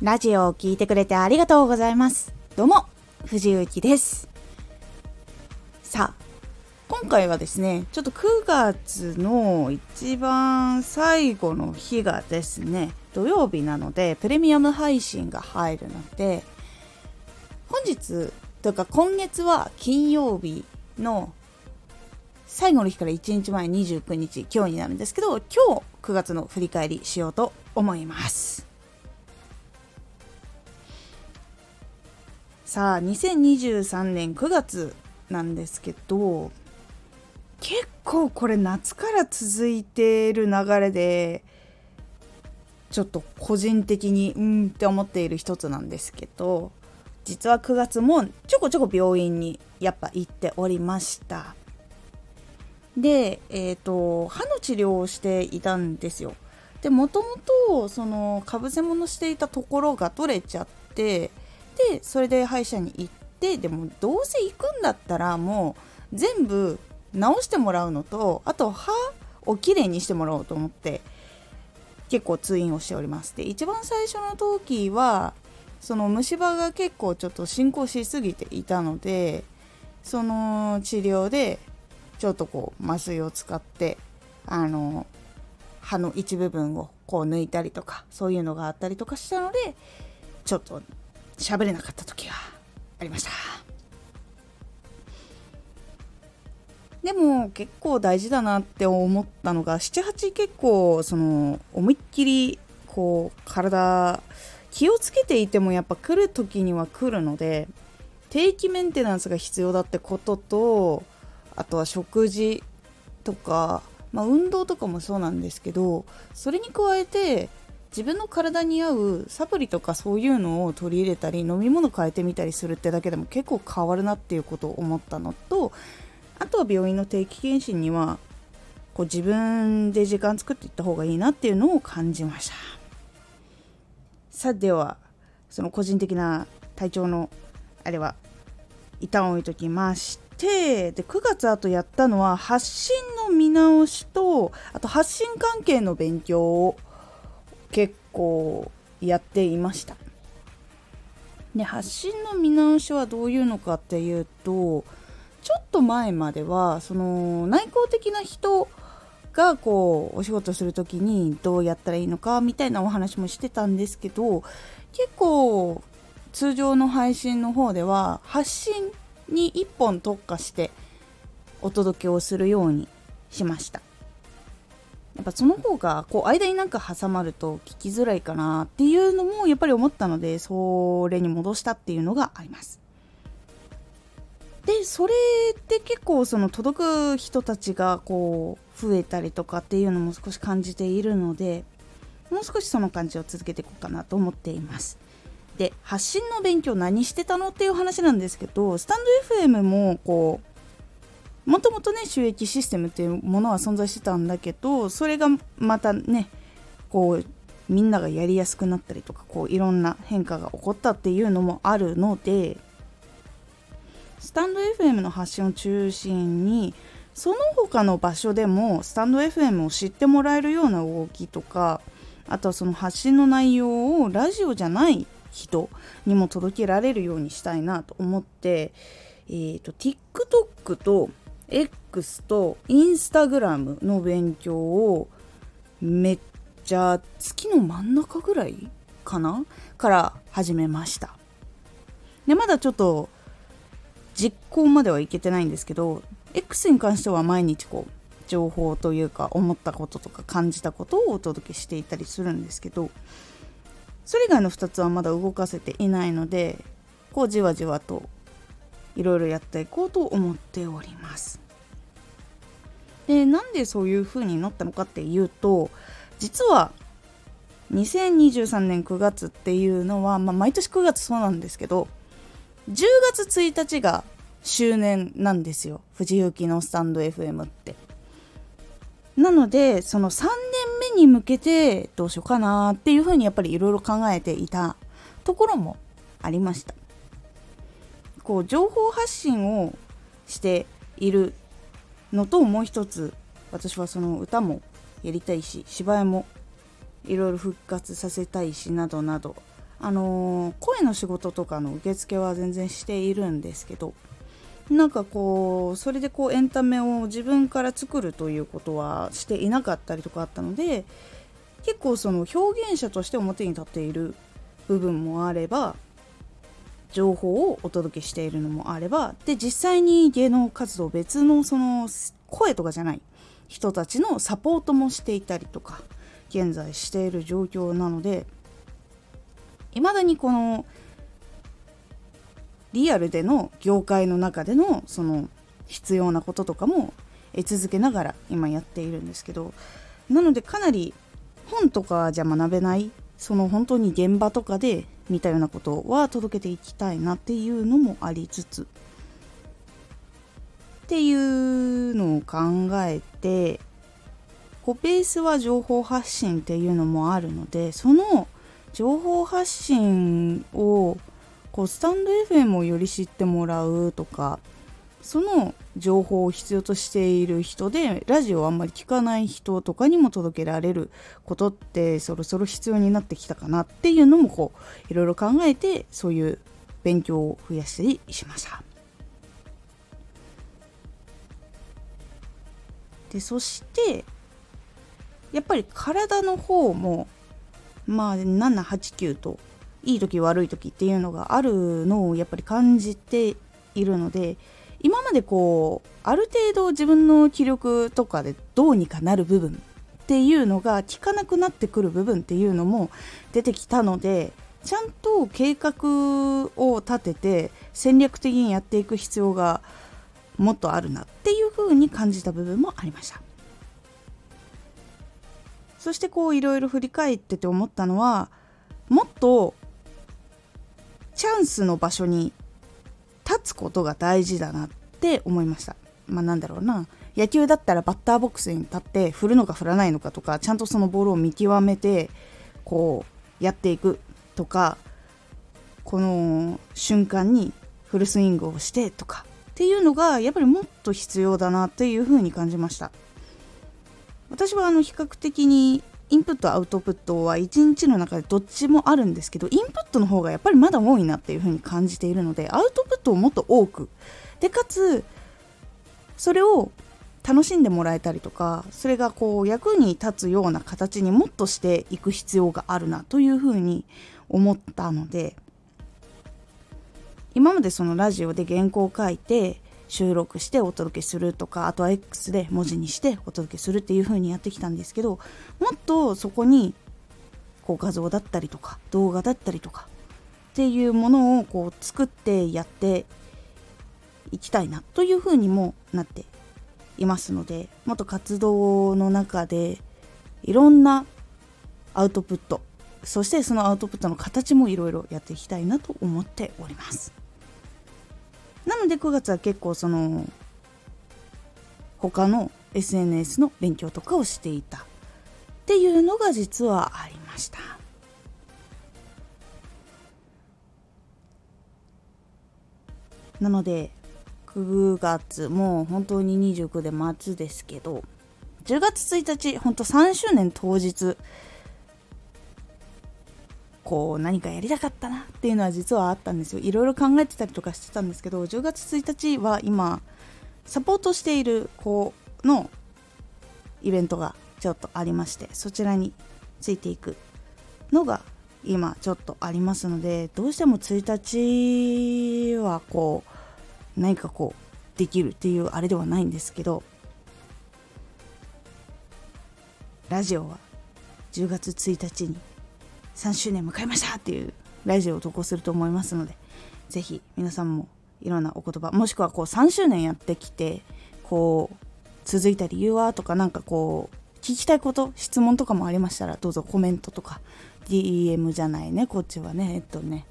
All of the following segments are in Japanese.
ラジオを聴いてくれてありがとうございます。どうも、藤幸です。さあ、今回はですね、ちょっと9月の一番最後の日がですね、土曜日なので、プレミアム配信が入るので、本日というか今月は金曜日の最後の日から1日前29日今日になるんですけど今日9月の振り返りしようと思いますさあ2023年9月なんですけど結構これ夏から続いている流れでちょっと個人的にうんって思っている一つなんですけど実は9月もちょこちょこ病院にやっぱ行っておりましたで、えーと、歯の治療をしていたんですよ。でもともとそのかぶせ物していたところが取れちゃってでそれで歯医者に行ってでもどうせ行くんだったらもう全部直してもらうのとあと歯をきれいにしてもらおうと思って結構通院をしております。で一番最初の時はその虫歯が結構ちょっと進行しすぎていたのでその治療でちょっとこう麻酔を使ってあの歯の一部分をこう抜いたりとかそういうのがあったりとかしたのでちょっと喋れなかった時がありました。でも結構大事だなって思ったのが78結構その思いっきりこう体気をつけていてもやっぱ来る時には来るので定期メンテナンスが必要だってこととあとは食事とか、まあ、運動とかもそうなんですけどそれに加えて自分の体に合うサプリとかそういうのを取り入れたり飲み物変えてみたりするってだけでも結構変わるなっていうことを思ったのとあとは病院の定期検診にはこう自分で時間作っていった方がいいなっていうのを感じました。さあではその個人的な体調のあれは一旦置いときましてで9月あとやったのは発信の見直しとあと発信関係の勉強を結構やっていました。で発信の見直しはどういうのかっていうとちょっと前まではその内向的な人がこうお仕事する時にどうやったらいいのかみたいなお話もしてたんですけど結構通常の配信の方では発信に1本特化してお届けをするようにしました。やっぱその方がこう間になんか挟まると聞きづらいかなっていうのもやっぱり思ったのでそれに戻したっていうのがあります。でそれって結構その届く人たちがこう増えたりとかっていうのも少し感じているのでもう少しその感じを続けていこうかなと思っています。で発信の勉強何してたのっていう話なんですけどスタンド FM もこうもともとね収益システムっていうものは存在してたんだけどそれがまたねこうみんながやりやすくなったりとかこういろんな変化が起こったっていうのもあるのでスタンド FM の発信を中心にその他の場所でもスタンド FM を知ってもらえるような動きとかあとはその発信の内容をラジオじゃない人にも届けられるようにしたいなと思って、えーと、TikTok と X と Instagram の勉強をめっちゃ月の真ん中ぐらいかな？から始めました。でまだちょっと実行まではいけてないんですけど X に関しては毎日こう情報というか思ったこととか感じたことをお届けしていたりするんですけどそれ以外の2つはまだ動かせていないのでこうじわじわといろいろやっていこうと思っております。でなんでそういう風になったのかっていうと実は2023年9月っていうのは、まあ、毎年9月そうなんですけど10月1日が周年なんですよ。藤雪のスタンド FM って。なのでその3年目に向けてどうしようかなっていうふうにやっぱりいろいろ考えていたところもありました。こう情報発信をしているのともう一つ私はその歌もやりたいし芝居もいろいろ復活させたいしなどなどあのー、声の仕事とかの受付は全然しているんですけどなんかこうそれでこうエンタメを自分から作るということはしていなかったりとかあったので結構その表現者として表に立っている部分もあれば情報をお届けしているのもあればで実際に芸能活動別のその声とかじゃない人たちのサポートもしていたりとか現在している状況なのでいまだにこのリアルでの業界の中でのその必要なこととかも得続けながら今やっているんですけどなのでかなり本とかじゃ学べないその本当に現場とかで見たようなことは届けていきたいなっていうのもありつつ。っていうのを考えてこうベースは情報発信っていうのもあるのでその情報発信をこうスタンド FM をより知ってもらうとかその情報を必要としている人でラジオをあんまり聞かない人とかにも届けられることってそろそろ必要になってきたかなっていうのもこういろいろ考えてそういう勉強を増やしたりしました。でそしてやっぱり体の方もまあ789といい時悪い時っていうのがあるのをやっぱり感じているので今までこうある程度自分の気力とかでどうにかなる部分っていうのが効かなくなってくる部分っていうのも出てきたのでちゃんと計画を立てて戦略的にやっていく必要がもっとあるなっていう風に感じた部分もありました。そしてこういろいろ振り返ってて思ったのはもっとチャンスの場所に立つことが大事だなって思いました。まあなんだろうな。野球だったらバッターボックスに立って振るのか振らないのかとかちゃんとそのボールを見極めてこうやっていくとかこの瞬間にフルスイングをしてとかっていうのがやっぱりもっと必要だなっていうふうに感じました。私はあの比較的にインプットアウトプットは1日の中でどっちもあるんですけどインプットの方がやっぱりまだ多いなっていうふうに感じているのでアウトプットをもっと多くでかつそれを楽しんでもらえたりとかそれがこう役に立つような形にもっとしていく必要があるなというふうに思ったので今までそのラジオで原稿を書いて収録してお届けするとかあとは X で文字にしてお届けするっていう風にやってきたんですけどもっとそこにこう画像だったりとか動画だったりとかっていうものをこう作ってやっていきたいなという風にもなっていますのでもっと活動の中でいろんなアウトプットそしてそのアウトプットの形もいろいろやっていきたいなと思っております。なので9月は結構その他の SNS の勉強とかをしていたっていうのが実はありました。なので9月もう本当に29で末ですけど10月1日本当3周年当日こう何かやりたかったなっていうのは実はあったんですよ。いろいろ考えてたりとかしてたんですけど10月1日は今サポートしている子のイベントがちょっとありましてそちらについていくのが今ちょっとありますのでどうしても1日はこう何かこうできるっていうあれではないんですけどラジオは10月1日に3周年迎えましたっていうラジオを投稿すると思いますのでぜひ皆さんもいろんなお言葉もしくはこう3周年やってきてこう続いた理由はとかなんかこう聞きたいこと質問とかもありましたらどうぞコメントとか DM じゃないねこっちはねえっとね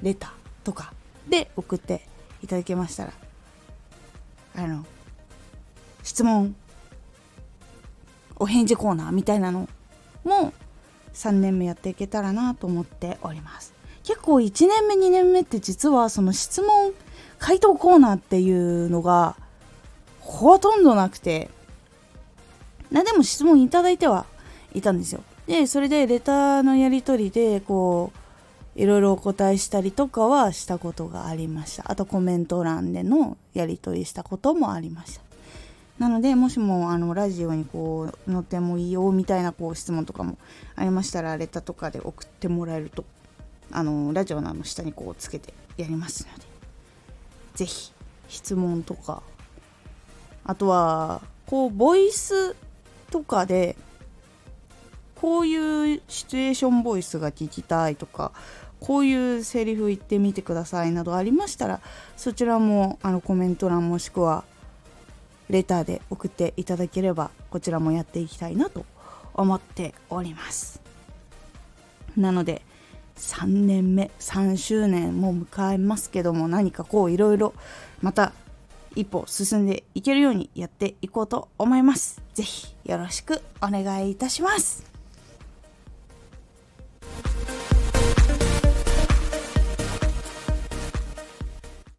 レターとかで送っていただけましたらあの質問お返事コーナーみたいなのも3年目やっていけたらなと思っております。結構1年目2年目って実はその質問回答コーナーっていうのがほとんどなくて。なでも質問いただいてはいたんですよ。でそれでレターのやり取りでこういろいろお答えしたりとかはしたことがありました。あとコメント欄でのやり取りしたこともありました。なのでもしもあのラジオにこう載ってもいいよみたいなこう質問とかもありましたらレタとかで送ってもらえるとあのラジオの下にこうつけてやりますので是非質問とかあとはこうボイスとかでこういうシチュエーションボイスが聞きたいとかこういうセリフ言ってみてくださいなどありましたらそちらもあのコメント欄もしくはレターで送っていただければこちらもやっていきたいなと思っておりますなので3年目3周年も迎えますけども何かこういろいろまた一歩進んでいけるようにやっていこうと思います。是非よろしくお願いいたします。